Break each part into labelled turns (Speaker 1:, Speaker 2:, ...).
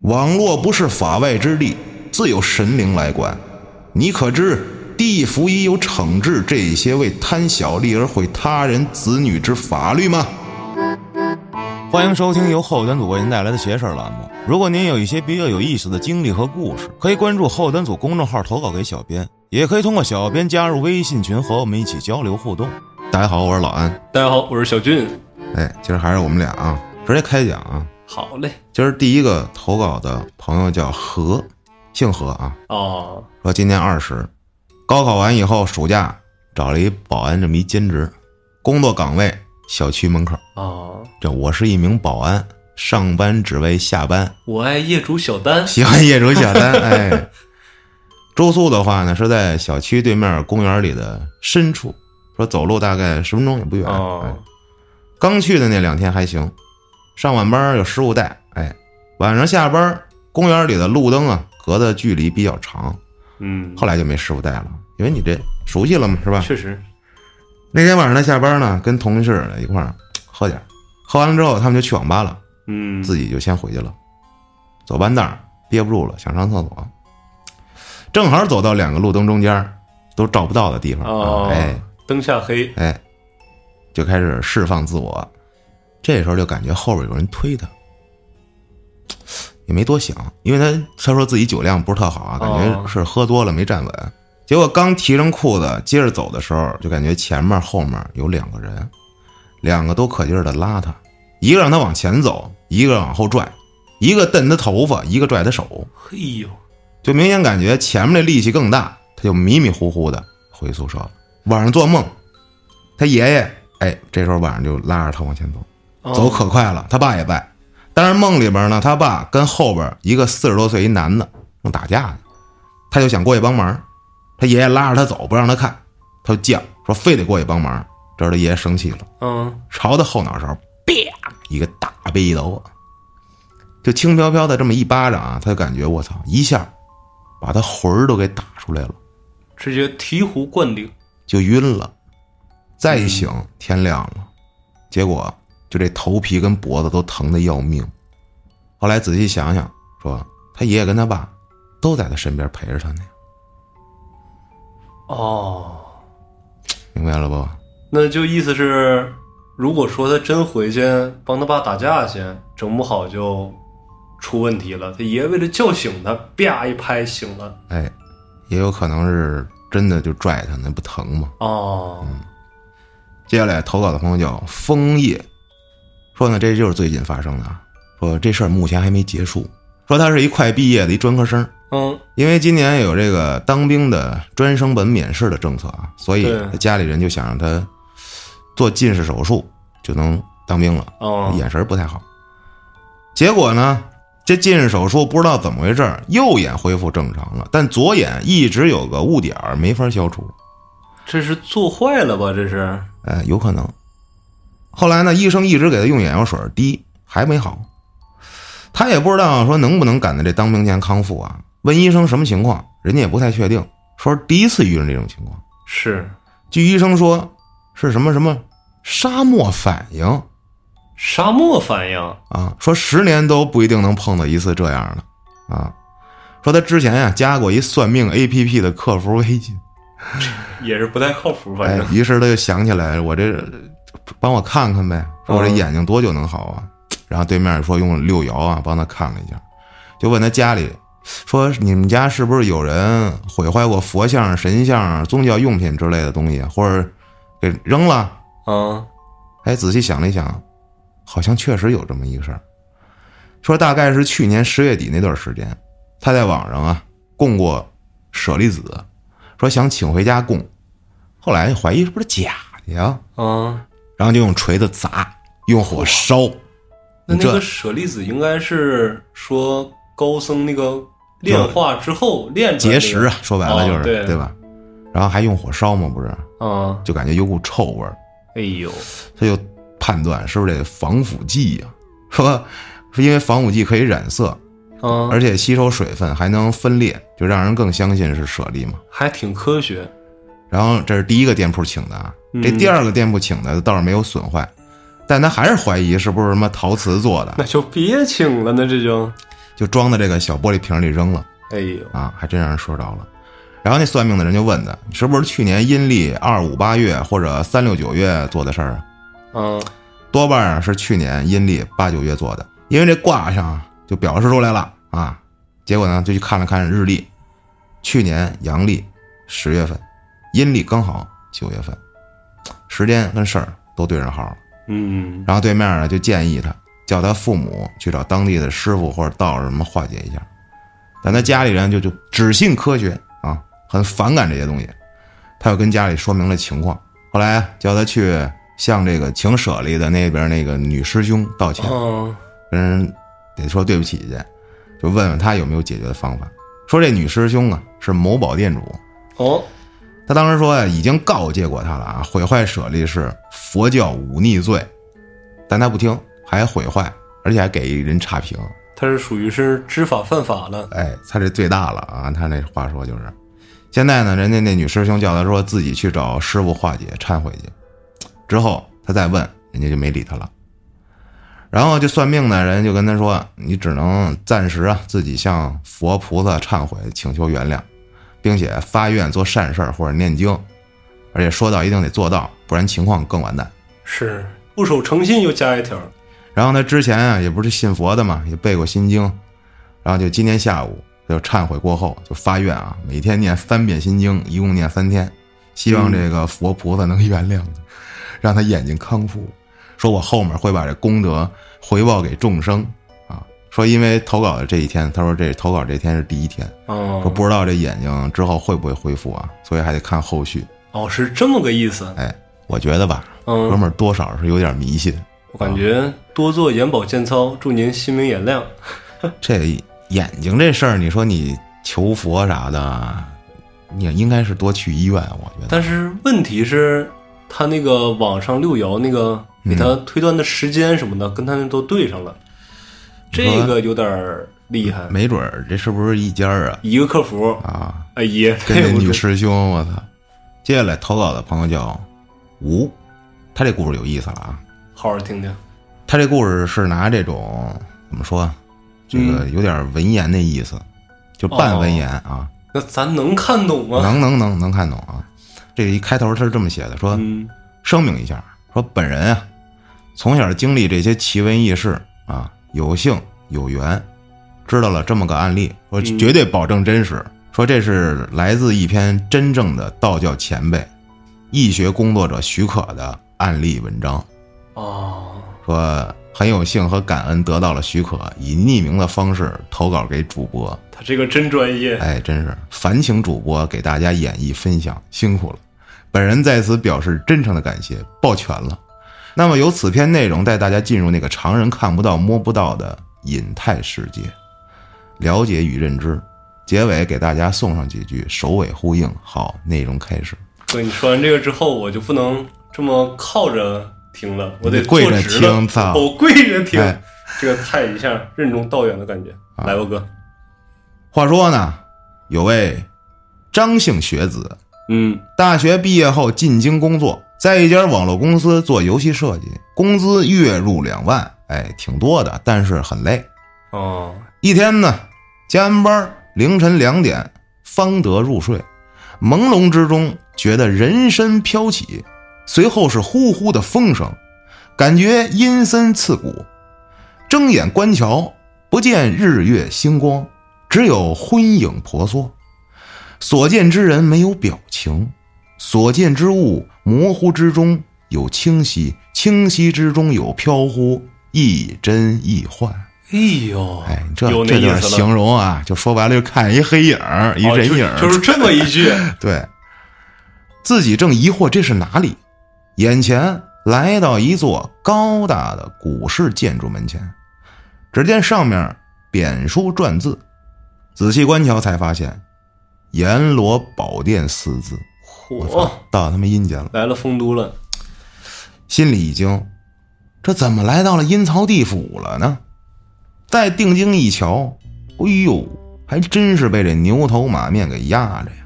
Speaker 1: 网络不是法外之地，自有神灵来管。你可知地府已有惩治这些为贪小利而毁他人子女之法律吗？欢迎收听由后端组为您带来的“邪事儿”栏目。如果您有一些比较有意思的经历和故事，可以关注后端组公众号投稿给小编，也可以通过小编加入微信群和我们一起交流互动。大家好，我是老安。
Speaker 2: 大家好，我是小俊。
Speaker 1: 哎，今儿还是我们俩啊，直接开讲啊。
Speaker 2: 好嘞。
Speaker 1: 今儿第一个投稿的朋友叫何，姓何啊。
Speaker 2: 哦，
Speaker 1: 说今年二十，高考完以后暑假找了一保安这么一兼职，工作岗位小区门口。
Speaker 2: 哦，
Speaker 1: 这我是一名保安，上班只为下班，
Speaker 2: 我爱业主小丹。
Speaker 1: 喜欢业主小丹。哎，住宿的话呢是在小区对面公园里的深处，说走路大概十分钟也不远。
Speaker 2: 哦
Speaker 1: 哎，刚去的那两天还行，上晚班有食物带。哎，晚上下班公园里的路灯啊隔的距离比较长，
Speaker 2: 嗯，
Speaker 1: 后来就没师傅带了，因为你这熟悉了嘛，是吧？
Speaker 2: 确实。
Speaker 1: 那天晚上他下班呢，跟同事一块儿喝点儿，喝完了之后他们就去网吧了，
Speaker 2: 嗯，
Speaker 1: 自己就先回去了。走半道憋不住了，想上厕所，正好走到两个路灯中间都照不到的地方，
Speaker 2: 哦，
Speaker 1: 哎
Speaker 2: 灯下黑。
Speaker 1: 哎，就开始释放自我。这时候就感觉后边有人推他，也没多想，因为他他说自己酒量不是特好啊，感觉
Speaker 2: 哦
Speaker 1: 是喝多了没站稳。结果刚提上裤子接着走的时候，就感觉前面后面有两个人，两个都可劲儿的拉他，一个让他往前走，一个往后拽，一个蹬他头发，一个拽他手，
Speaker 2: 嘿呦，
Speaker 1: 就明显感觉前面那力气更大，他就迷迷糊糊的回宿舍了。晚上做梦，他爷爷哎，这时候晚上就拉着他往前走，
Speaker 2: 哦
Speaker 1: 走可快了，他爸也在。但是梦里边呢，他爸跟后边一个四十多岁一男的正打架呢，他就想过去帮忙，他爷爷拉着他走，不让他看，他就犟说非得过去帮忙。这时候他爷爷生气了，
Speaker 2: 嗯，
Speaker 1: 朝他后脑勺啪一个大背斗，就轻飘飘的这么一巴掌啊，他就感觉我操一下把他魂儿都给打出来了，
Speaker 2: 直接醍醐灌顶。
Speaker 1: 就晕了。再一醒，天亮了，结果就这头皮跟脖子都疼得要命。后来仔细想想，说他爷爷跟他爸都在他身边陪着他呢，
Speaker 2: 哦，
Speaker 1: 明白了不？
Speaker 2: 那就意思是，如果说他真回去帮他爸打架去，整不好就出问题了。他爷为了叫醒他，啪一拍醒了。
Speaker 1: 哎，也有可能是真的就拽他，那不疼吗？
Speaker 2: 哦，
Speaker 1: 接下来投稿的朋友叫枫叶，说呢这就是最近发生的啊，说这事儿目前还没结束，说他是一快毕业的一专科生，
Speaker 2: 嗯，
Speaker 1: 因为今年有这个当兵的专升本免试的政策啊，所以他家里人就想让他做近视手术就能当兵了，
Speaker 2: 哦，
Speaker 1: 眼神不太好。结果呢，这近视手术不知道怎么回事儿，右眼恢复正常了，但左眼一直有个雾点儿没法消除。
Speaker 2: 这是做坏了吧？这是。
Speaker 1: 哎，有可能。后来呢，医生一直给他用眼药水滴，还没好。他也不知道说能不能赶在这当兵前康复啊。问医生什么情况，人家也不太确定，说是第一次遇上这种情况。
Speaker 2: 是
Speaker 1: 据医生说，是什么什么沙漠反应
Speaker 2: 沙漠反应。
Speaker 1: 啊，说十年都不一定能碰到一次这样的啊。说他之前呀、加过一算命 A P P 的客服微信，
Speaker 2: 也是不太靠谱，反
Speaker 1: 哎
Speaker 2: 正，，
Speaker 1: 于是他就想起来，我这帮我看看呗，说我这
Speaker 2: 嗯
Speaker 1: 眼睛多久能好啊？然后对面说用六爻啊帮他看了一下，就问他家里说你们家是不是有人毁坏过佛像、神像、宗教用品之类的东西，或者给扔了？
Speaker 2: 嗯，
Speaker 1: 哎，仔细想了一想，好像确实有这么一个事儿。说大概是去年十月底那段时间，他在网上啊供过舍利子，说想请回家供，后来怀疑是不是假的呀，
Speaker 2: 嗯，
Speaker 1: 然后就用锤子砸，用火烧。
Speaker 2: 那那个舍利子应该是说高僧那个炼化之后炼
Speaker 1: 结石啊，说白了就是、
Speaker 2: 哦对
Speaker 1: 吧？然后还用火烧嘛，不是？
Speaker 2: 嗯，
Speaker 1: 就感觉有股臭味儿，
Speaker 2: 哎呦，
Speaker 1: 他就判断是不是这防腐剂呀、说是因为防腐剂可以染色，
Speaker 2: 嗯，
Speaker 1: 而且吸收水分还能分裂，就让人更相信是舍利嘛。
Speaker 2: 还挺科学。
Speaker 1: 然后这是第一个店铺请的这第二个店铺请的倒是没有损坏，但他还是怀疑是不是什么陶瓷做的。
Speaker 2: 那就别请了，那这就
Speaker 1: 就装在这个小玻璃瓶里扔了
Speaker 2: 哎呦，
Speaker 1: 啊，还真让人说着了。然后那算命的人就问他，你是不是去年阴历二五八月或者三六九月做的事儿啊？
Speaker 2: 嗯，
Speaker 1: 多半啊是去年阴历八九月做的，因为这卦上就表示出来了啊。结果呢，就去看了看日历，去年阳历十月份，阴历刚好九月份，时间跟事儿都对上号了。
Speaker 2: 嗯，
Speaker 1: 然后对面呢就建议他叫他父母去找当地的师傅或者道士什么化解一下，但他家里人就就只信科学啊，很反感这些东西。他又跟家里说明了情况，后来叫他去向这个请舍利的那边那个女师兄道歉，
Speaker 2: 嗯，
Speaker 1: 跟人得说对不起去，就问问他有没有解决的方法。说这女师兄啊是某宝店主，
Speaker 2: 哦，
Speaker 1: 他当时说呀已经告诫过他了啊，毁坏舍利是佛教忤逆罪，但他不听，还毁坏，而且还给人差评。
Speaker 2: 他是属于是知法犯法了。
Speaker 1: 哎，他这最大了啊！他那话说就是，现在呢，人家那女师兄叫他说自己去找师傅化解忏悔去，之后他再问，人家就没理他了。然后就算命的人就跟他说，你只能暂时啊自己向佛菩萨忏悔，请求原谅，并且发愿做善事儿或者念经，而且说到一定得做到，不然情况更完蛋。
Speaker 2: 是不守诚信又加一条。
Speaker 1: 然后他之前啊也不是信佛的嘛，也背过心经，然后就今天下午就忏悔过后就发愿啊，每天念三遍心经，一共念三天，希望这个佛菩萨能原谅他，让他眼睛康复。说我后面会把这功德回报给众生啊。说因为投稿的这一天，他说这投稿这天是第一天，说
Speaker 2: 哦，
Speaker 1: 不知道这眼睛之后会不会恢复啊，所以还得看后续。
Speaker 2: 哦，是这么个意思。
Speaker 1: 哎，我觉得吧，哥
Speaker 2: 嗯，
Speaker 1: 们儿多少是有点迷信。
Speaker 2: 我感觉多做眼保健操，祝您心明眼亮。
Speaker 1: 这眼睛这事儿，你说你求佛啥的，你应该是多去医院，我觉得。
Speaker 2: 但是问题是，他那个网上六爻那个给他推断的时间什么的，跟他那都对上了，这个有点儿厉害。
Speaker 1: 没准儿这是不是一家儿啊？
Speaker 2: 一个客服，
Speaker 1: 啊，
Speaker 2: 哎也
Speaker 1: 跟那女
Speaker 2: 配不住。
Speaker 1: 师兄，我操！接下来投稿的朋友叫吴，他这故事有意思了啊。
Speaker 2: 好好听听。
Speaker 1: 他这故事是拿这种怎么说，这个有点文言的意思，就半文言啊，
Speaker 2: 那咱能看懂吗？
Speaker 1: 能能能能看懂啊。这个一开头他是这么写的，说
Speaker 2: 嗯，
Speaker 1: 声明一下，说本人啊，从小经历这些奇闻异事啊，有幸有缘，知道了这么个案例，说
Speaker 2: 嗯
Speaker 1: 绝对保证真实。说这是来自一篇真正的道教前辈、易学工作者许可的案例文章。
Speaker 2: 哦，
Speaker 1: 说很有幸和感恩得到了许可，以匿名的方式投稿给主播。
Speaker 2: 他这个真专业。
Speaker 1: 哎，真是烦请主播给大家演绎分享，辛苦了。本人在此表示真诚的感谢，抱拳了。那么由此篇内容带大家进入那个常人看不到、摸不到的隐态世界，了解与认知。结尾给大家送上几句首尾呼应。好，内容开始。
Speaker 2: 对，你说完这个之后，我就不能这么靠着听了，我得
Speaker 1: 跪着听操
Speaker 2: 我跪着听
Speaker 1: 哎，
Speaker 2: 这个太一下任重道远的感觉。
Speaker 1: 啊
Speaker 2: 来吧，哥，
Speaker 1: 话说呢，有位张姓学子，
Speaker 2: 嗯，
Speaker 1: 大学毕业后进京工作，在一家网络公司做游戏设计，工资月入两万，哎，挺多的，但是很累。
Speaker 2: 哦，
Speaker 1: 一天呢，加完班，凌晨两点方得入睡，朦胧之中觉得人身飘起，随后是呼呼的风声，感觉阴森刺骨。睁眼观瞧，不见日月星光，只有昏影婆娑。所见之人没有表情，所见之物模糊之中有清晰，清晰之中有飘忽，亦真亦幻。
Speaker 2: 哎呦，
Speaker 1: 哎，这这
Speaker 2: 就是，
Speaker 1: 形容啊，就说白了，就看一黑影儿，一人影儿，
Speaker 2: 就是这么一句，
Speaker 1: 对，自己正疑惑这是哪里，眼前来到一座高大的古式建筑门前，只见上面匾书篆字，仔细观瞧才发现“阎罗宝殿”四字。我到他妈阴间了，
Speaker 2: 来了丰都了，
Speaker 1: 心里一惊，这怎么来到了阴曹地府了呢？再定睛一瞧，哎呦，还真是被这牛头马面给压着呀！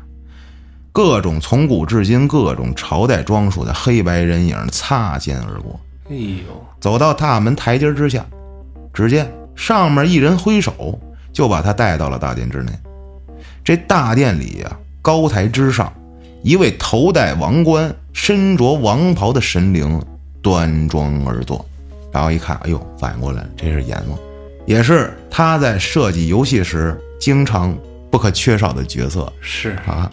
Speaker 1: 各种从古至今、各种朝代装束的黑白人影擦肩而过，
Speaker 2: 哎呦，
Speaker 1: 走到大门台阶之下，只见上面一人挥手，就把他带到了大殿之内。这大殿里呀，高台之上，一位头戴王冠、身着王袍的神灵端庄而坐。然后一看，哎呦，反应过来，这是阎王，也是他在设计游戏时经常不可缺少的角色
Speaker 2: 是
Speaker 1: 啊。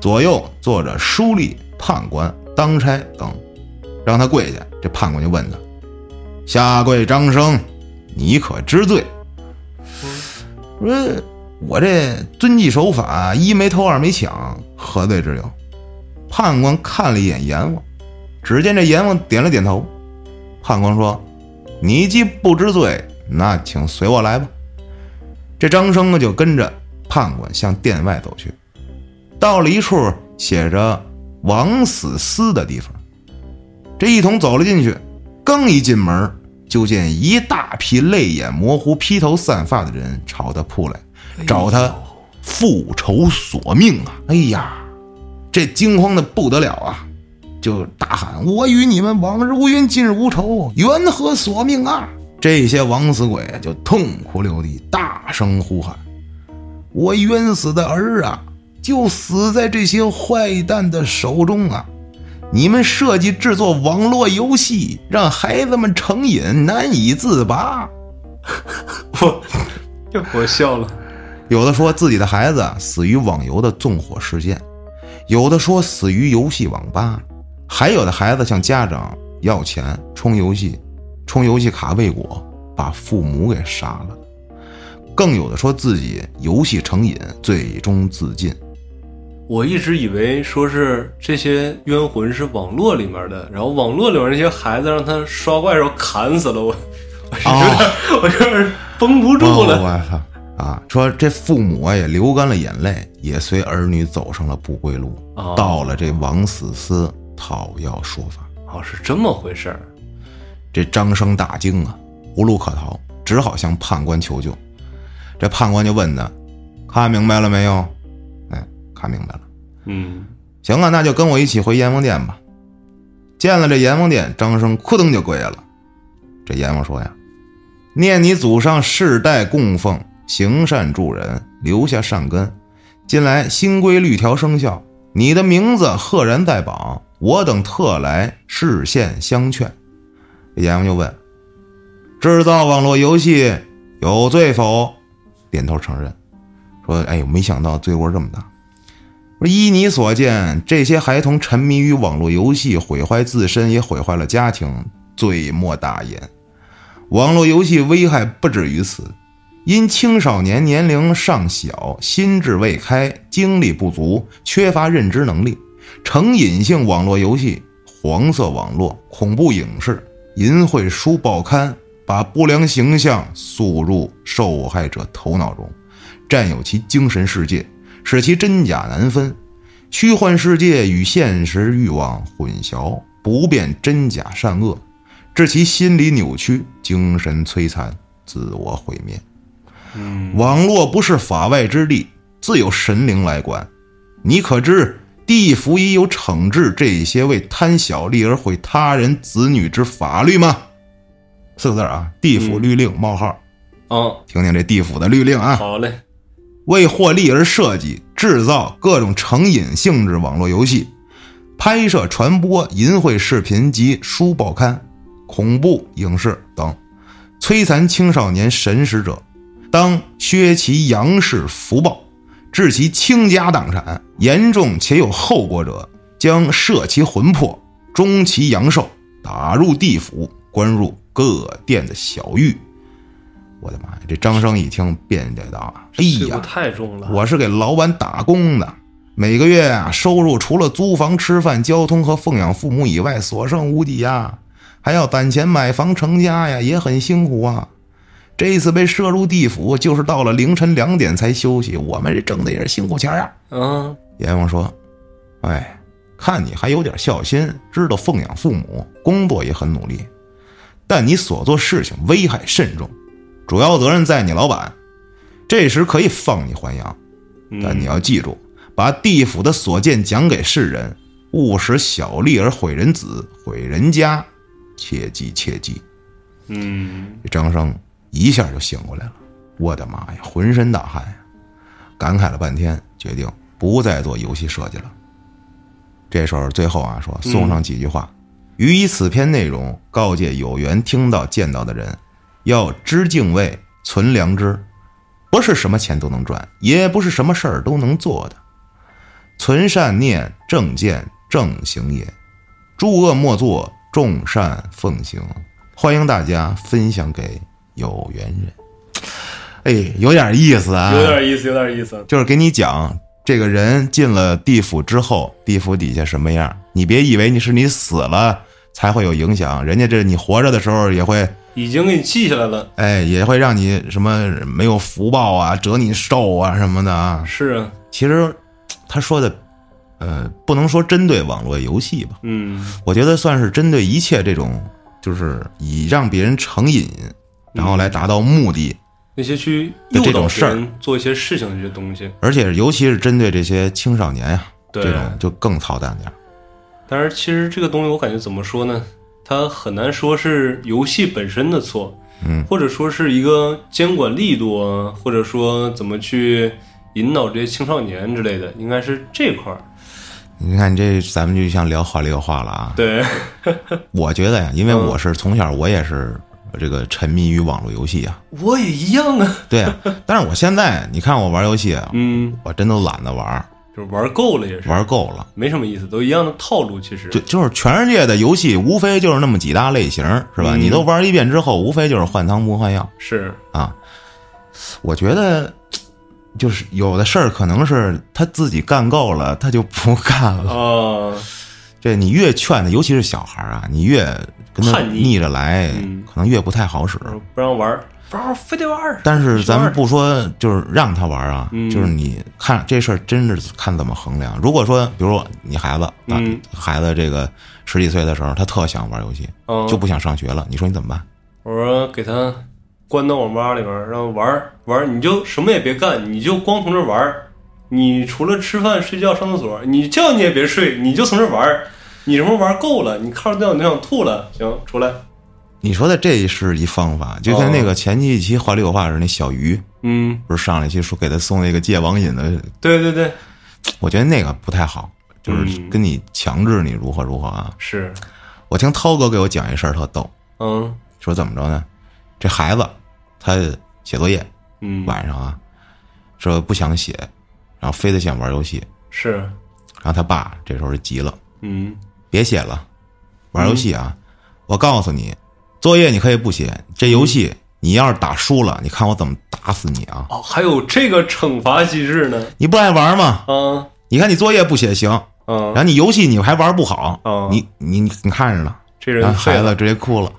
Speaker 1: 左右坐着书吏、判官、当差等，让他跪下。这判官就问他：“下跪张生，你可知罪？”说：“我这遵纪守法，一没偷，二没抢，何罪之有？”判官看了一眼阎王，只见这阎王点了点头。判官说：“你既不知罪，那请随我来吧。”这张生呢，就跟着判官向殿外走去。到了一处写着“王死司”的地方，这一同走了进去。刚一进门，就见一大批泪眼模糊、披头散发的人朝他扑来，找他复仇索命啊！哎呀，这惊慌的不得了啊！就大喊：“我与你们往日无冤，今日无仇，缘何索命啊？”这些枉死鬼就痛哭流涕，大声呼喊：“我冤死的儿啊，就死在这些坏蛋的手中啊！你们设计制作网络游戏，让孩子们成瘾难以自拔。
Speaker 2: 我 我笑了。
Speaker 1: 有的说自己的孩子死于网游的纵火事件，有的说死于游戏网吧。”还有的孩子向家长要钱充游戏，充游戏卡未果，把父母给杀了。更有的说自己游戏成瘾，最终自尽。
Speaker 2: 我一直以为说是这些冤魂是网络里面的，然后网络里面那些孩子让他刷怪时候砍死了我，我有点我有点绷不住了。
Speaker 1: 我操啊！说这父母啊也流干了眼泪，也随儿女走上了不归路，到了这王死司。讨要说法
Speaker 2: 哦，是这么回事儿。
Speaker 1: 这张生大惊啊，无路可逃，只好向判官求救。这判官就问他：“看明白了没有？”哎，看明白了。
Speaker 2: 嗯，
Speaker 1: 行啊，那就跟我一起回阎王殿吧。见了这阎王殿，张生扑腾就跪下了。这阎王说呀：“念你祖上世代供奉，行善助人，留下善根，近来新规律条生效，你的名字赫然在榜。”我等特来视线相劝，阎王就问：“制造网络游戏有罪否？”点头承认，说：“哎呦，没想到罪过这么大。依你所见，这些孩童沉迷于网络游戏，毁坏自身，也毁坏了家庭，罪莫大焉。网络游戏危害不止于此，因青少年年龄尚小，心智未开，精力不足，缺乏认知能力。”成瘾性网络游戏、黄色网络、恐怖影视、淫秽书报刊，把不良形象塑入受害者头脑中，占有其精神世界，使其真假难分，虚幻世界与现实欲望混淆，不辨真假善恶，致其心理扭曲、精神摧残、自我毁灭。网络不是法外之地，自有神灵来管。你可知？地府已有惩治这些为贪小利而毁他人子女之法律吗？四个字啊，地府律令冒号。
Speaker 2: 哦，
Speaker 1: 听听这地府的律令啊。
Speaker 2: 好嘞，
Speaker 1: 为获利而设计、制造各种成瘾性质网络游戏，拍摄、传播淫秽视频及书报刊、恐怖影视等，摧残青少年神识者，当削其阳氏福报。致其倾家荡产，严重且有后果者，将摄其魂魄，终其阳寿，打入地府，关入各殿的小狱。我的妈呀！这张生一听，辩解道：“哎呀，
Speaker 2: 太重了！
Speaker 1: 我是给老板打工的，每个月啊，收入除了租房、吃饭、交通和奉养父母以外，所剩无几呀，还要攒钱买房成家呀，也很辛苦啊。”这一次被射入地府，就是到了凌晨两点才休息。我们这挣的也是辛苦钱呀。
Speaker 2: 嗯，
Speaker 1: 阎王说：“哎，看你还有点孝心，知道奉养父母，工作也很努力，但你所做事情危害甚重，主要责任在你老板。这时可以放你还阳，但你要记住，把地府的所见讲给世人，勿使小利而毁人子、毁人家，切记切记。”
Speaker 2: 嗯，
Speaker 1: 张生。一下就醒过来了，我的妈呀，浑身大汗呀！感慨了半天，决定不再做游戏设计了。这时候最后啊，说送上几句话：予以此篇内容告诫有缘听到见到的人，要知敬畏，存良知。不是什么钱都能赚，也不是什么事儿都能做的。存善念，正见，正行也。诸恶莫作，众善奉行。欢迎大家分享给有缘人。哎，有点意思啊，
Speaker 2: 有点意思，有点意思。
Speaker 1: 就是给你讲，这个人进了地府之后，地府底下什么样？你别以为你是你死了才会有影响，人家这你活着的时候也会。
Speaker 2: 已经给你记下来了，
Speaker 1: 哎，也会让你什么没有福报啊，折你寿啊什么的啊。
Speaker 2: 是啊，
Speaker 1: 其实他说的，呃，不能说针对网络游戏吧，
Speaker 2: 嗯，
Speaker 1: 我觉得算是针对一切这种，就是以让别人成瘾，然后来达到目的
Speaker 2: 那些去
Speaker 1: 的这种事儿，
Speaker 2: 做一些事情的这些东西，
Speaker 1: 而且尤其是针对这些青少年呀，
Speaker 2: 这
Speaker 1: 种就更操蛋点儿。
Speaker 2: 但是其实这个东西，我感觉怎么说呢？它很难说是游戏本身的错，
Speaker 1: 嗯，
Speaker 2: 或者说是一个监管力度啊，或者说怎么去引导这些青少年之类的，应该是这块儿。
Speaker 1: 你看这咱们就像聊话里有话了啊。
Speaker 2: 对，
Speaker 1: 我觉得呀，因为我是从小我也是这个沉迷于网络游戏啊。
Speaker 2: 我也一样啊。
Speaker 1: 对啊，但是我现在你看我玩游戏啊，
Speaker 2: 嗯，
Speaker 1: 我真都懒得玩。
Speaker 2: 就是玩够了也是
Speaker 1: 玩够了，
Speaker 2: 没什么意思，都一样的套路。其实
Speaker 1: 就就是全世界的游戏，无非就是那么几大类型，是吧？你都玩一遍之后，无非就是换汤不换药。
Speaker 2: 是
Speaker 1: 啊，我觉得就是有的事儿可能是他自己干够了，他就不干了。
Speaker 2: 哦，
Speaker 1: 这你越劝他，尤其是小孩啊，你越跟他逆着来，可能越不太好使。
Speaker 2: 不让玩。不让非得玩
Speaker 1: 但是咱们不说，就是让他玩啊，就是你看这事儿，真是看怎么衡量。如果说，比如说你孩子，孩子这个十几岁的时候，他特想玩游戏，就不想上学了，你说你怎么办？
Speaker 2: 我说给他关到网吧里边，让玩玩，你就什么也别干，你就光从这玩。你除了吃饭、睡觉、上厕所，你觉你也别睡，你就从这玩。你什么玩够了？你看着电脑就想吐了，行，出来。
Speaker 1: 你说的这是一方法，就跟那个前期一期话里有话那小鱼，
Speaker 2: 嗯，
Speaker 1: 不是上一期说给他送那个戒网瘾的，
Speaker 2: 对对对，
Speaker 1: 我觉得那个不太好，就是跟你强制你如何如何啊。
Speaker 2: 是，
Speaker 1: 我听涛哥给我讲一事儿特逗，
Speaker 2: 嗯，
Speaker 1: 说怎么着呢？这孩子他写作业，
Speaker 2: 嗯，
Speaker 1: 晚上啊，说不想写，然后非得想玩游戏，
Speaker 2: 是，
Speaker 1: 然后他爸这时候就急了，
Speaker 2: 嗯，
Speaker 1: 别写了，玩游戏啊，我告诉你。作业你可以不写，这游戏你要是打输了，你看我怎么打死你啊！
Speaker 2: 哦，还有这个惩罚机制呢？
Speaker 1: 你不爱玩吗？
Speaker 2: 嗯，
Speaker 1: 你看你作业不写行，
Speaker 2: 嗯，
Speaker 1: 然后你游戏你还玩不好，
Speaker 2: 嗯，
Speaker 1: 你你你看着呢，
Speaker 2: 这人
Speaker 1: 孩子直接哭了，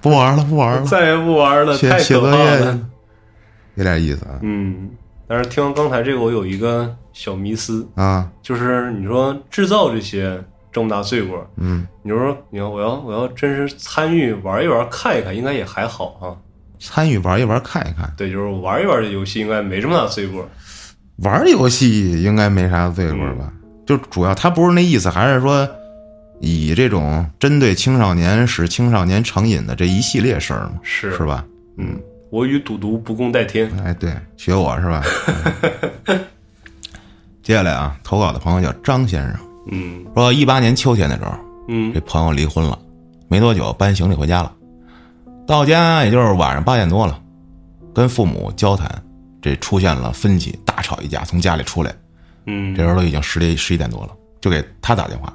Speaker 1: 不玩了，不玩了，
Speaker 2: 再也不玩了，
Speaker 1: 写写作业，有点意思啊。
Speaker 2: 嗯，但是听完刚才这个，我有一个小迷思
Speaker 1: 啊，
Speaker 2: 就是你说制造这些。这么大罪过，
Speaker 1: 嗯，
Speaker 2: 你说，你要我要我要真是参与玩一玩看一看，应该也还好啊。
Speaker 1: 参与玩一玩看一看，
Speaker 2: 对，就是玩一玩这游戏应该没这么大罪过。
Speaker 1: 玩游戏应该没啥罪过吧？就主要他不是那意思，还是说以这种针对青少年使青少年成瘾的这一系列事儿嘛？
Speaker 2: 是
Speaker 1: 是吧？
Speaker 2: 嗯，我与赌毒不共戴天。
Speaker 1: 哎，对，学我是吧？接下来啊，投稿的朋友叫张先生。
Speaker 2: 嗯，
Speaker 1: 说一八年秋天的时候，
Speaker 2: 嗯，
Speaker 1: 这朋友离婚了，没多久搬行李回家了，到家也就是晚上八点多了，跟父母交谈，这出现了分歧，大吵一架，从家里出来，
Speaker 2: 嗯，
Speaker 1: 这时候都已经十点十一点多了，就给他打电话，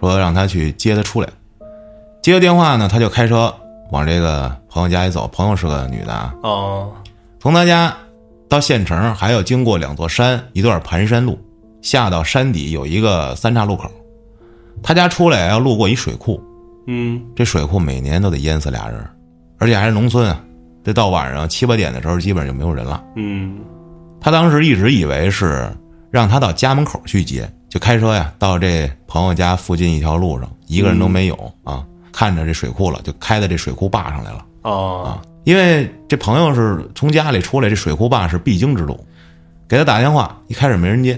Speaker 1: 说让他去接他出来，接个电话呢，他就开车往这个朋友家里走，朋友是个女的啊，
Speaker 2: 哦，
Speaker 1: 从他家到县城还要经过两座山，一段盘山路。下到山底有一个三岔路口，他家出来要路过一水库，
Speaker 2: 嗯，
Speaker 1: 这水库每年都得淹死俩人，而且还是农村啊，这到晚上七八点的时候基本上就没有人了。
Speaker 2: 嗯，
Speaker 1: 他当时一直以为是让他到家门口去接，就开车呀到这朋友家附近一条路上，一个人都没有啊，看着这水库了，就开到这水库坝上来了。
Speaker 2: 啊，
Speaker 1: 因为这朋友是从家里出来，这水库坝是必经之路，给他打电话，一开始没人接。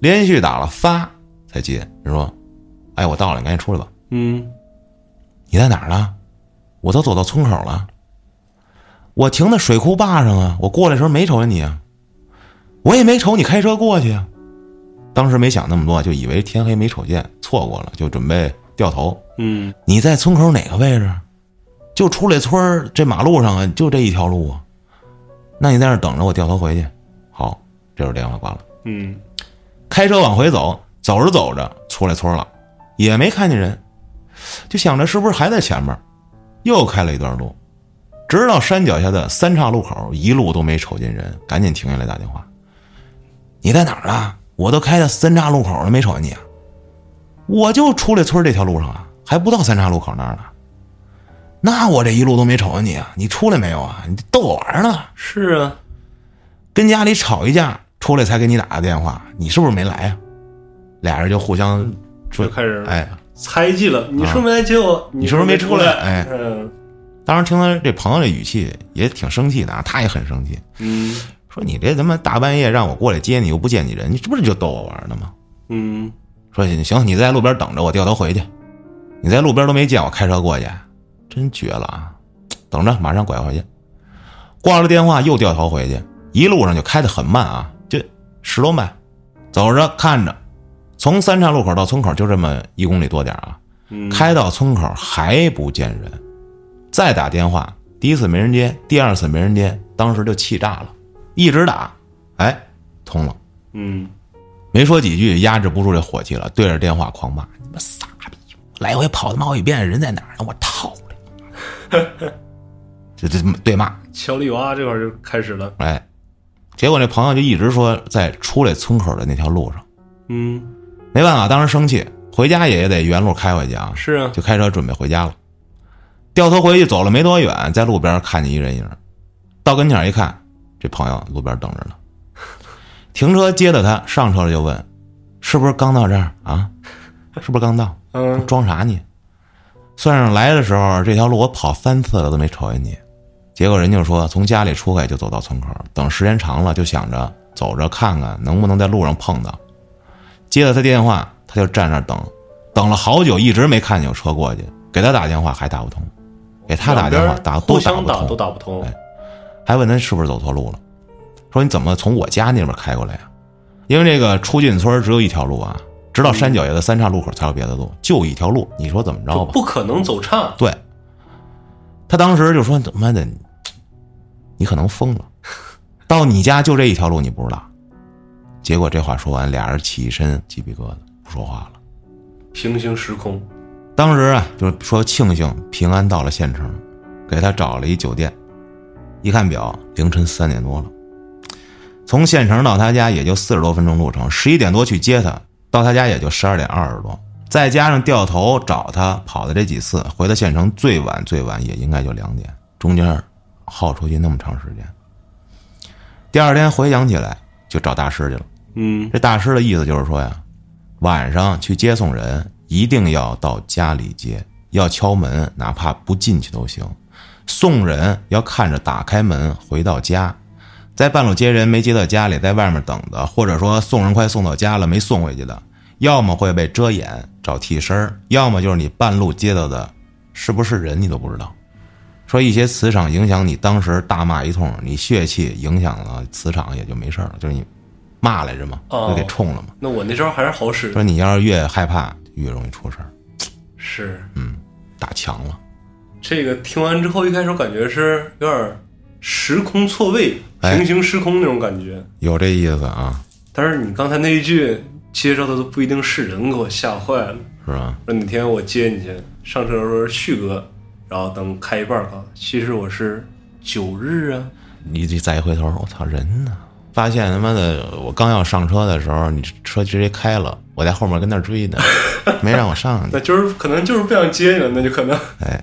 Speaker 1: 连续打了仨才接，人说：“哎，我到了，你赶紧出来吧。”
Speaker 2: 嗯，
Speaker 1: 你在哪儿呢？我都走到村口了。我停在水库坝上啊，我过来时候没瞅见你啊，我也没瞅你开车过去啊。当时没想那么多，就以为天黑没瞅见，错过了，就准备掉头。
Speaker 2: 嗯，
Speaker 1: 你在村口哪个位置？就出来村儿这马路上啊，就这一条路啊。那你在那儿等着，我掉头回去。好，这会儿电话挂了。
Speaker 2: 嗯，
Speaker 1: 开车往回走，走着走着出来村了，也没看见人，就想着是不是还在前面，又开了一段路，直到山脚下的三岔路口，一路都没瞅见人，赶紧停下来打电话：“你在哪儿啊？我都开到三岔路口了，没瞅见你啊！我就出来村这条路上啊，还不到三岔路口那儿呢。那我这一路都没瞅见你啊！你出来没有啊？你逗我玩呢？
Speaker 2: 是啊，
Speaker 1: 跟家里吵一架，出来才给你打个电话，你是不是没来啊？俩人就互相说
Speaker 2: 就开始
Speaker 1: 哎，
Speaker 2: 猜忌了。你是不是没来接我？你
Speaker 1: 是不是没出来
Speaker 2: 来？
Speaker 1: 哎
Speaker 2: 嗯
Speaker 1: 当时听他这朋友这语气也挺生气的啊，他也很生气，
Speaker 2: 嗯
Speaker 1: 说你这他妈大半夜让我过来接你，又不见你人，你这不是就逗我玩呢吗？
Speaker 2: 嗯，
Speaker 1: 说行，你在路边等着我掉头回去，你在路边都没见我开车过去，真绝了啊！等着，马上拐回去。挂了电话又掉头回去，一路上就开得很慢啊，就十多迈，走着看着，从三岔路口到村口就这么一公里多点啊，
Speaker 2: 嗯
Speaker 1: 开到村口还不见人，再打电话，第一次没人接，第二次没人接，当时就气炸了，一直打，哎，通了。
Speaker 2: 嗯，
Speaker 1: 没说几句，压制不住这火气了，对着电话狂骂：“你妈傻逼！来回跑他妈好几遍，人在哪儿呢？我操了！” 这这对骂，
Speaker 2: 乔丽娃这块儿就开始了。
Speaker 1: 哎，结果那朋友就一直说在出来村口的那条路上，
Speaker 2: 嗯，
Speaker 1: 没办法，当时生气，回家也得原路开回去啊，
Speaker 2: 是啊，
Speaker 1: 就开车准备回家了。掉头回去走了没多远，在路边看见一人影，到跟前一看，这朋友路边等着呢，停车接的他，上车了就问：“是不是刚到这儿啊？是不是刚到？
Speaker 2: 嗯
Speaker 1: 装啥呢？算上来的时候，这条路我跑三次了都没瞅见你。结果人家说从家里出来就走到村口，等时间长了就想着走着看看能不能在路上碰到。接了他电话，他就站那儿等，等了好久，一直没看见有车过去。给他打电话还打不通，给他打电话打
Speaker 2: 互
Speaker 1: 都打不
Speaker 2: 相打都，打不通。
Speaker 1: 哎还问他是不是走错路了，说你怎么从我家那边开过来呀、因为这个出进村只有一条路啊，直到山脚下的三岔路口才有别的路，就一条路，你说怎么着吧？
Speaker 2: 不可能走岔。
Speaker 1: 对，他当时就说：“他妈的，你可能疯了，到你家就这一条路，你不知道。”结果这话说完，俩人起身鸡皮疙瘩，不说话了。
Speaker 2: 平行时空。
Speaker 1: 当时啊，就是说庆幸平安到了县城，给他找了一酒店。一看表，凌晨三点多了。从县城到他家也就四十多分钟路程，十一点多去接他，到他家也就十二点二十多，再加上掉头找他跑的这几次，回到县城最晚最晚也应该就两点，中间耗出去那么长时间。第二天回想起来，就找大师去了。
Speaker 2: 嗯
Speaker 1: 这大师的意思就是说呀，晚上去接送人，一定要到家里接，要敲门，哪怕不进去都行。送人要看着打开门回到家，在半路接人没接到家里，在外面等的，或者说送人快送到家了没送回去的，要么会被遮掩找替身，要么就是你半路接到的，是不是人你都不知道。说一些磁场影响你，当时大骂一通，你血气影响了磁场也就没事儿了，就是你骂来着嘛，
Speaker 2: 哦
Speaker 1: 就给冲了嘛。
Speaker 2: 那我那招还是好使。
Speaker 1: 说你要是越害怕，越容易出事儿，
Speaker 2: 是嗯
Speaker 1: 打墙了。
Speaker 2: 这个听完之后，一开始感觉是有点时空错位、
Speaker 1: 哎
Speaker 2: 平行时空那种感觉。
Speaker 1: 有这意思啊，
Speaker 2: 但是你刚才那一句接着的都不一定是人，给我吓坏了。
Speaker 1: 是吧？
Speaker 2: 说哪天我接你去，上车的时候是旭哥，然后等开一半儿，告诉其实我是九日啊。
Speaker 1: 你这再一回头，我操，人呢？发现他妈的，我刚要上车的时候，你车直接开了，我在后面跟那儿追呢，没让我上去。
Speaker 2: 那就是可能就是不想接你了，那就可能，
Speaker 1: 哎，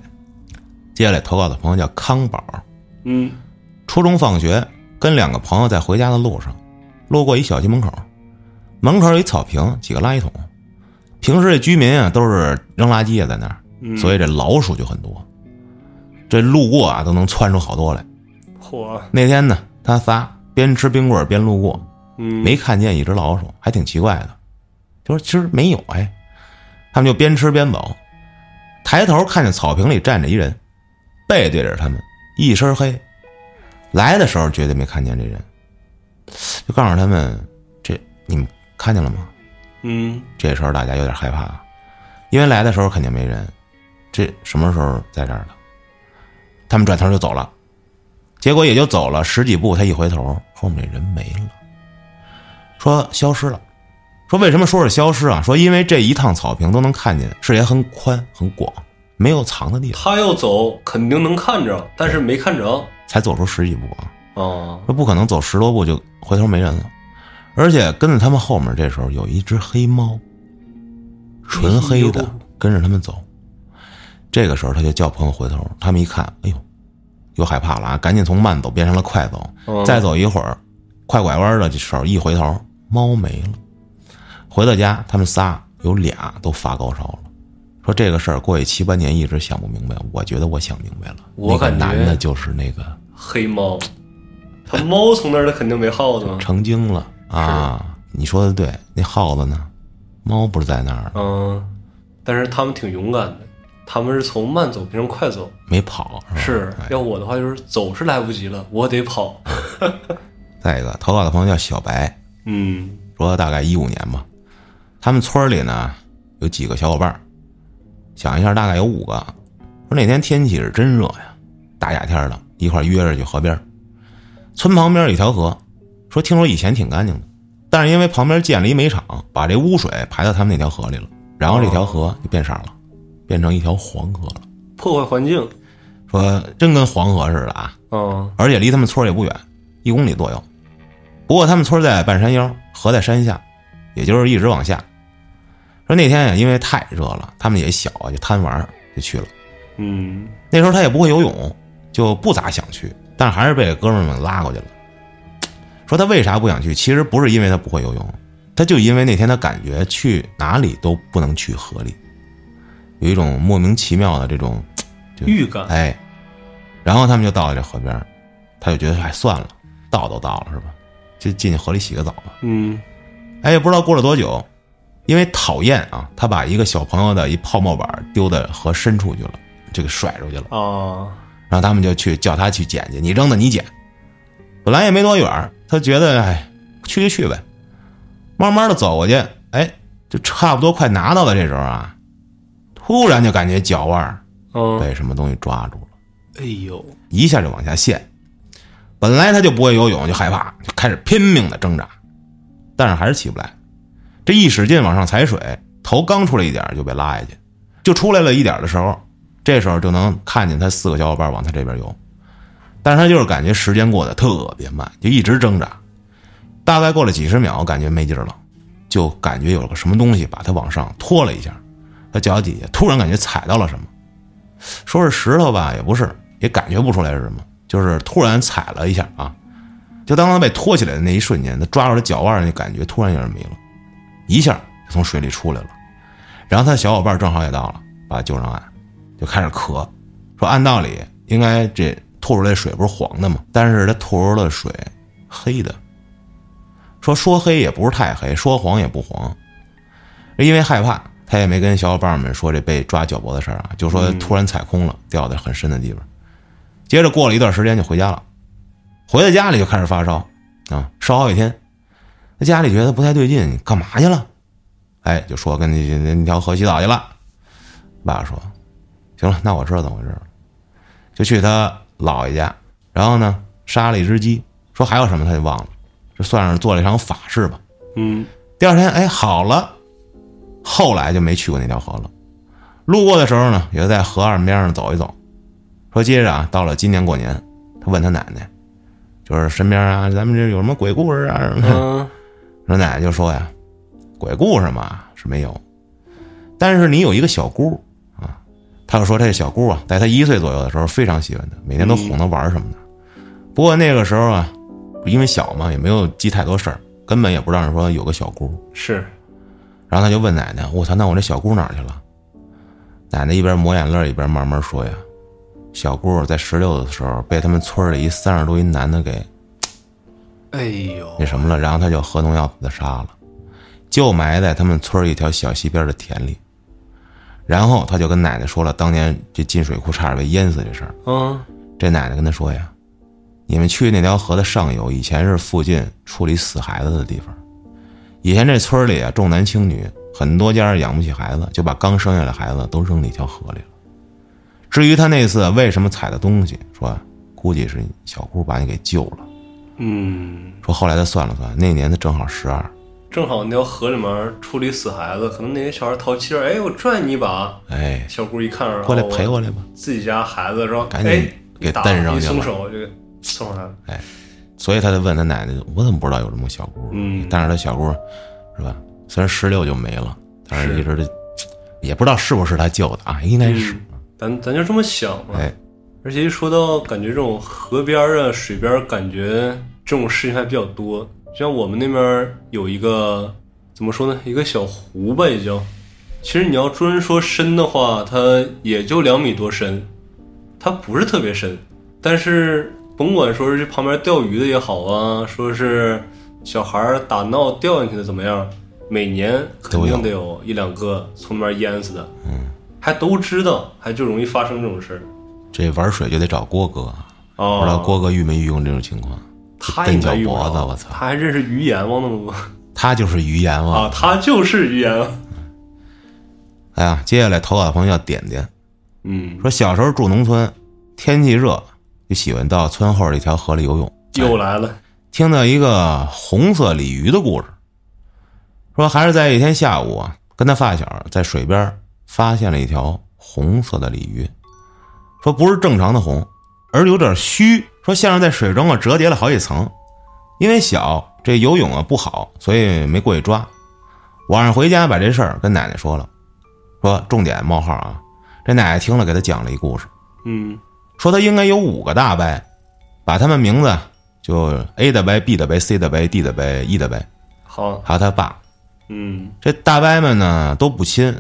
Speaker 1: 接下来投稿的朋友叫康宝，
Speaker 2: 嗯
Speaker 1: 初中放学，跟两个朋友在回家的路上，路过一小区门口，门口有一草坪，几个垃圾桶。平时这居民啊都是扔垃圾也在那儿，
Speaker 2: 嗯，
Speaker 1: 所以这老鼠就很多。这路过啊都能窜出好多来。
Speaker 2: 嚯，
Speaker 1: 那天呢，他仨边吃冰棍边路过，
Speaker 2: 嗯，
Speaker 1: 没看见一只老鼠，还挺奇怪的。就说其实没有哎，他们就边吃边走，抬头看见草坪里站着一人，背对着他们，一身黑，来的时候绝对没看见这人，就告诉他们：“这你们看见了吗？”
Speaker 2: 嗯，
Speaker 1: 这时候大家有点害怕，因为来的时候肯定没人，这什么时候在这儿的？他们转头就走了，结果也就走了十几步，他一回头，后面人没了，说消失了。说为什么说是消失啊？说因为这一趟草坪都能看见，视野很宽很广，没有藏的地方，
Speaker 2: 他要走肯定能看着，但是没看着。
Speaker 1: 才走出十几步啊。
Speaker 2: 哦，
Speaker 1: 那不可能走十多步就回头没人了，而且跟在他们后面，这时候有一只黑猫，纯黑的跟着他们走。这个时候他就叫朋友回头，他们一看，哎呦，又害怕了啊，赶紧从慢走变成了快走。
Speaker 2: 嗯
Speaker 1: 再走一会儿，快拐弯的时候一回头，猫没了。回到家，他们仨有俩都发高烧了，说这个事儿过去七八年一直想不明白。我觉得我想明白了，
Speaker 2: 我感觉
Speaker 1: 那个男的就是那个
Speaker 2: 黑猫，他猫从那儿，他肯定没耗子。
Speaker 1: 成精了啊！你说的对，那耗子呢？猫不是在那儿，
Speaker 2: 嗯，但是他们挺勇敢的，他们是从慢走变成快走。
Speaker 1: 没跑是吧？
Speaker 2: 是要我的话，就是走是来不及了，我得跑。
Speaker 1: 再一个，投稿的朋友叫小白，
Speaker 2: 嗯
Speaker 1: 说大概一五年吧，他们村里呢有几个小伙伴儿，想一下大概有五个。说那天天气是真热呀，大夏天的，一块约着去河边。村旁边有一条河，说听说以前挺干净的，但是因为旁边建了一煤厂，把这污水排到他们那条河里了，然后这条河就变色了，变成一条黄河了。
Speaker 2: 破坏环境。
Speaker 1: 说真跟黄河似的啊，
Speaker 2: 嗯
Speaker 1: 而且离他们村儿也不远，一公里左右。不过他们村儿在半山腰，河在山下，也就是一直往下。说那天呀，因为太热了，他们也小啊，就贪玩儿就去了。
Speaker 2: 嗯，
Speaker 1: 那时候他也不会游泳，就不咋想去，但还是被哥们儿们拉过去了。说他为啥不想去？其实不是因为他不会游泳，他就因为那天他感觉去哪里都不能去河里，有一种莫名其妙的这种就
Speaker 2: 预感。
Speaker 1: 哎，然后他们就到了这河边，他就觉得哎算了，到都到了是吧？就进去河里洗个澡吧。
Speaker 2: 嗯
Speaker 1: 哎，也不知道过了多久，因为讨厌啊，他把一个小朋友的一泡沫板丢到河深处去了，就给甩出去了。
Speaker 2: 哦，
Speaker 1: 然后他们就去叫他去捡去，你扔的你捡。本来也没多远，他觉得哎，去就去呗。慢慢的走过去，哎，就差不多快拿到的这时候啊，突然就感觉脚腕被什么东西抓住了。
Speaker 2: 哎呦，
Speaker 1: 一下就往下陷。本来他就不会游泳，就害怕，就开始拼命的挣扎，但是还是起不来。这一使劲往上踩水，头刚出来一点就被拉下去，就出来了一点的时候，这时候就能看见他四个小伙伴往他这边游，但是他就是感觉时间过得特别慢，就一直挣扎。大概过了几十秒，感觉没劲儿了，就感觉有个什么东西把他往上拖了一下，他脚底下突然感觉踩到了什么。说是石头吧，也不是，也感觉不出来是什么，就是突然踩了一下啊。就当他被拖起来的那一瞬间，他抓住他脚腕那感觉突然有点没了，一下就从水里出来了。然后他的小伙伴正好也到了，把他救上岸，就开始咳，说按道理应该这吐出来水不是黄的吗？但是他吐出的水黑的，说说黑也不是太黑，说黄也不黄，因为害怕，他也没跟小伙伴们说这被抓脚脖的事儿啊，就说突然踩空了，掉在很深的地方。接着过了一段时间就回家了，回到家里就开始发烧，啊，烧好几天。他家里觉得不太对劲，你干嘛去了？哎，就说跟那那那条河洗澡去了。爸爸说，行了，那我知道怎么回事了，就去他姥爷家，然后呢杀了一只鸡，说还有什么他就忘了，这算是做了一场法事吧。
Speaker 2: 嗯
Speaker 1: 第二天，哎，好了。后来就没去过那条河了。路过的时候呢，也就在河岸边上走一走。说接着啊，到了今年过年，他问他奶奶，就是身边啊，咱们这有什么鬼故事啊什么的。
Speaker 2: 嗯
Speaker 1: 说奶奶就说呀，鬼故事嘛是没有，但是你有一个小姑啊。他就说这小姑啊，在他一岁左右的时候非常喜欢他，每天都哄他玩什么的。不过那个时候啊，因为小嘛，也没有记太多事儿，根本也不让人说有个小姑。
Speaker 2: 是，
Speaker 1: 然后他就问奶奶：“我操，那我这小姑哪儿去了？”奶奶一边抹眼泪一边慢慢说：“呀，小姑在十六的时候被他们村里一三十多一男的给
Speaker 2: 哎呦
Speaker 1: 那，什么了，然后他就喝农药把他杀了，就埋在他们村一条小溪边的田里。然后他就跟奶奶说了当年这进水库差点被淹死这事儿。
Speaker 2: 嗯
Speaker 1: 这奶奶跟他说呀：“你们去那条河的上游，以前是附近处理死孩子的地方。以前这村里啊，重男轻女，很多家养不起孩子，就把刚生下来孩子都扔那条河里了。至于他那次为什么踩的东西，说估计是小姑把你给救了。
Speaker 2: 嗯，
Speaker 1: 说后来他算了算，那年他正好十二，
Speaker 2: 正好那条河里面处理死孩子，可能那些小孩淘气儿，哎，我拽你一把。
Speaker 1: 哎，
Speaker 2: 小姑一看，
Speaker 1: 过来
Speaker 2: 哦
Speaker 1: 陪我来吧。
Speaker 2: 自己家孩子然后？
Speaker 1: 赶紧
Speaker 2: 哎
Speaker 1: 给
Speaker 2: 打
Speaker 1: 蹬上去了
Speaker 2: 一松手就给送上来了。
Speaker 1: 所以他就问他奶奶：“我怎么不知道有这么个小姑？”
Speaker 2: 嗯
Speaker 1: 但是他小姑是吧？虽然十六就没了，但是
Speaker 2: 是
Speaker 1: 一直的也不知道是不是他救的啊，应该是。
Speaker 2: 嗯咱咱就这么想嘛。
Speaker 1: 哎，
Speaker 2: 而且一说到感觉这种河边啊、水边，感觉这种事情还比较多。像我们那边有一个怎么说呢，一个小湖吧，也叫。其实你要专说深的话，它也就两米多深，它不是特别深。但是甭管说是这旁边钓鱼的也好啊，说是小孩打闹掉进去的怎么样，每年肯定得有一两个从那边淹死的。嗯，还都知道，还就容易发生这种事儿。
Speaker 1: 这玩水就得找郭哥，
Speaker 2: 哦，
Speaker 1: 不知道郭哥遇没遇过这种情况？
Speaker 2: 他
Speaker 1: 蹬脚脖子，我操！
Speaker 2: 他还认识于阎王那么多
Speaker 1: 他就是于阎王
Speaker 2: 啊，他就是于阎王。
Speaker 1: 哎呀，接下来投稿的朋友叫点点，
Speaker 2: 嗯，
Speaker 1: 说小时候住农村，天气热就喜欢到村后的一条河里游泳。
Speaker 2: 又来了，
Speaker 1: 听到一个红色鲤鱼的故事，说还是在一天下午啊，跟他发小在水边发现了一条红色的鲤鱼，说不是正常的红，而有点虚，说像是在水中啊折叠了好几层。因为小这游泳啊不好，所以没过去抓。晚上回家把这事儿跟奶奶说了，说重点冒号啊，这奶奶听了给他讲了一故事。
Speaker 2: 嗯
Speaker 1: 说他应该有五个大伯，把他们名字就 A 的伯、B 的伯、C 的伯、D 的伯、E 的伯，
Speaker 2: 好，
Speaker 1: 还有他爸。
Speaker 2: 嗯
Speaker 1: 这大伯们呢都不亲，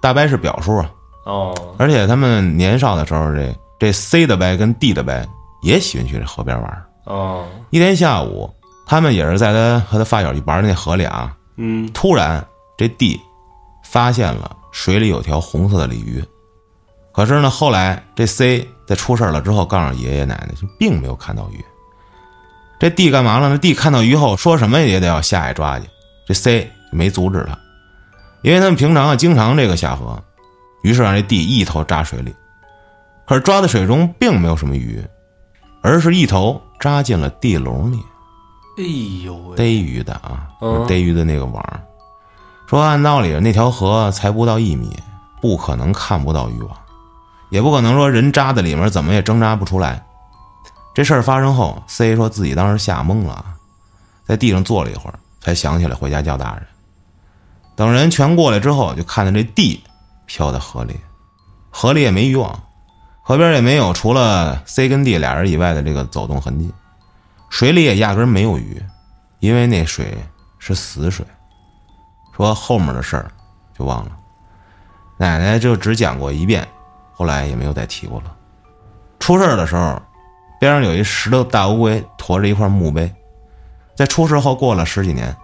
Speaker 1: 大伯是表叔啊，
Speaker 2: 哦，
Speaker 1: 而且他们年少的时候，这这 C 的伯跟 D 的伯也喜欢去这河边玩儿。
Speaker 2: 哦，
Speaker 1: 一天下午，他们也是在他和他发小去玩的那河里啊，
Speaker 2: 嗯
Speaker 1: 突然这 D 发现了水里有条红色的鲤鱼，可是呢，后来这 C 在出事了之后，告诉爷爷奶奶，就并没有看到鱼。这 D 干嘛了呢？D 看到鱼后，说什么也得要下海抓去。这 C 就没阻止他，因为他们平常啊经常这个下河，于是让这 D 一头扎水里。可是抓的水中并没有什么鱼，而是一头扎进了地笼里。
Speaker 2: 哎呦喂，
Speaker 1: 逮鱼的啊，
Speaker 2: 嗯
Speaker 1: 逮鱼的那个网。说按道理那条河才不到一米，不可能看不到渔网，也不可能说人扎在里面怎么也挣扎不出来。这事儿发生后，C 说自己当时吓懵了，在地上坐了一会儿，才想起来回家叫大人。等人全过来之后，就看见这地飘在河里，河里也没渔网，河边也没有除了 C 跟 D 俩人以外的这个走动痕迹。水里也压根没有鱼，因为那水是死水。说后面的事儿就忘了，奶奶就只讲过一遍，后来也没有再提过了。出事儿的时候，边上有一石头大乌龟驮着一块墓碑。在出事后过了十几年，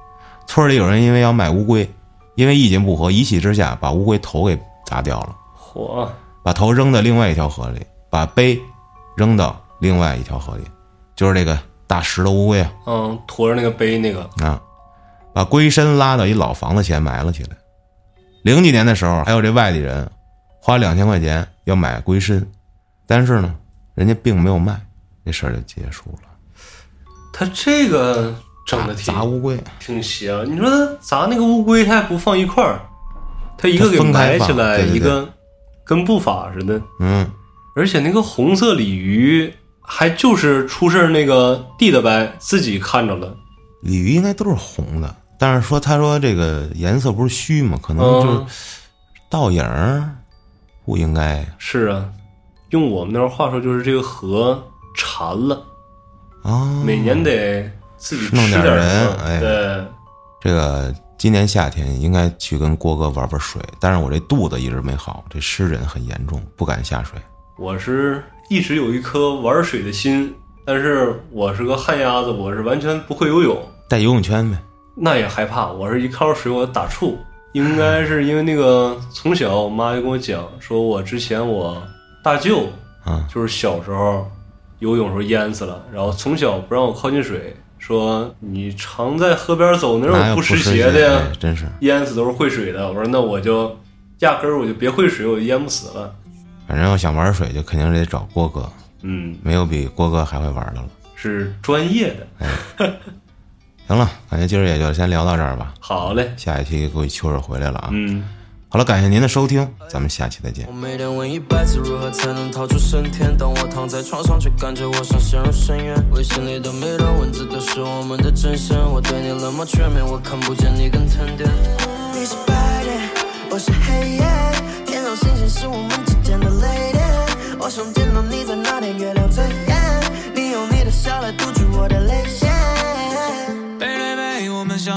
Speaker 1: 村里有人因为要卖乌龟，因为意见不合，一气之下把乌龟头给砸掉了，
Speaker 2: 嚯，
Speaker 1: 把头扔到另外一条河里，把碑扔到另外一条河里，就是那个大石头乌龟啊。
Speaker 2: 嗯，驮着那个碑那个，
Speaker 1: 啊，把龟身拉到一老房子前埋了起来。零几年的时候，还有这外地人花两千块钱要买龟身，但是呢，人家并没有卖，这事儿就结束了。
Speaker 2: 他这个整的挺
Speaker 1: 砸乌龟，
Speaker 2: 挺邪啊！你说他砸那个乌龟，他还不放一块儿，他一个给埋起来，
Speaker 1: 放对对
Speaker 2: 一个跟不法似的。
Speaker 1: 嗯，
Speaker 2: 而且那个红色鲤鱼，还就是出事儿那个地的呗，自己看着了。
Speaker 1: 鲤鱼应该都是红的，但是说他说这个颜色不是虚嘛，可能就是
Speaker 2: 嗯，
Speaker 1: 倒影儿，不应该
Speaker 2: 是啊，用我们那儿话说，就是这个河馋了，
Speaker 1: 啊。
Speaker 2: 每年得自己吃
Speaker 1: 弄点
Speaker 2: 点
Speaker 1: 人哎
Speaker 2: 对，
Speaker 1: 这个今年夏天应该去跟郭哥玩玩水，但是我这肚子一直没好，这湿疹很严重，不敢下水。
Speaker 2: 我是一直有一颗玩水的心，但是我是个旱鸭子，我是完全不会游泳，
Speaker 1: 带游泳圈呗。
Speaker 2: 那也害怕。我是一看到水我打怵，应该是因为那个从小我妈就跟我讲，说我之前我大舅
Speaker 1: 啊
Speaker 2: 就是小时候游泳时候淹死了，然后从小不让我靠近水，说你常在河边走，哪有不
Speaker 1: 湿
Speaker 2: 湿鞋的呀？
Speaker 1: 哎真是，
Speaker 2: 淹死都是会水的。我说那我就压根儿我就别会水，我就淹不死了。
Speaker 1: 反正要想玩水，就肯定得找郭哥，
Speaker 2: 嗯，
Speaker 1: 没有比郭哥还会玩的了。
Speaker 2: 是专业的。
Speaker 1: 行了，感觉今儿也就先聊到这儿吧。
Speaker 2: 好嘞，
Speaker 1: 下一期估计秋儿回来了啊。
Speaker 2: 嗯。
Speaker 1: 好了，感谢您的收听，咱们下期再见
Speaker 3: 我。每天问一百次如何才能逃出升天，当我躺在床上，却感觉我想陷入深渊。微信里的每段文字都是我们的我对你冷漠全面，我看不见你跟沉淀。你是白天，我是黑夜，天上星星是我们之间的泪点。我想见到你在那天月亮最圆，你用你的笑来堵住我的泪腺。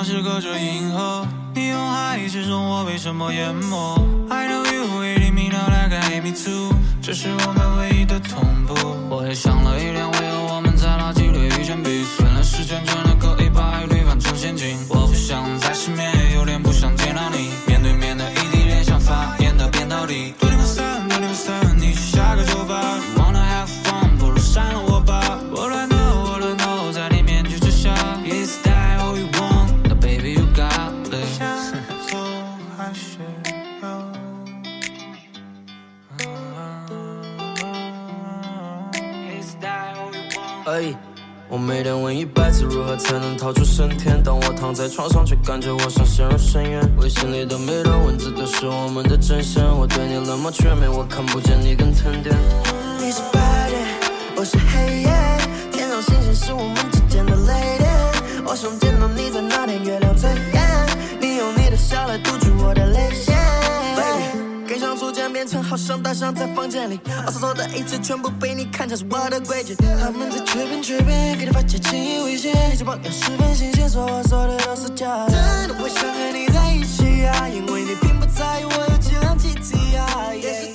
Speaker 4: 是隔着银河。你用海之中我被什么淹没？I know you waiting me now like I hate me too，这是我们唯一的同步。我也想了一天，为何我们在垃圾堆遇见彼此？原来时间真
Speaker 3: 逃出升天，当我躺在床上，却感觉我像陷入深渊。微信里的每段文字都是我们的真线，我对你冷漠却没，我看不见你更沉淀。你是白天，我是黑夜，天上星星是我们之间的泪点。我想见到你在那天月亮最圆，你用你的笑来堵住我的泪腺。Baby。更想逐渐变成好像大象在房间里，我所做的一切全部被你看成是我的规矩。他们在吹边吹边给你发些轻易危险，你这朋友十分新鲜，说我说的都是假的。真的会想和你在一起啊，因为你并不在意我有几辆 GT 啊。也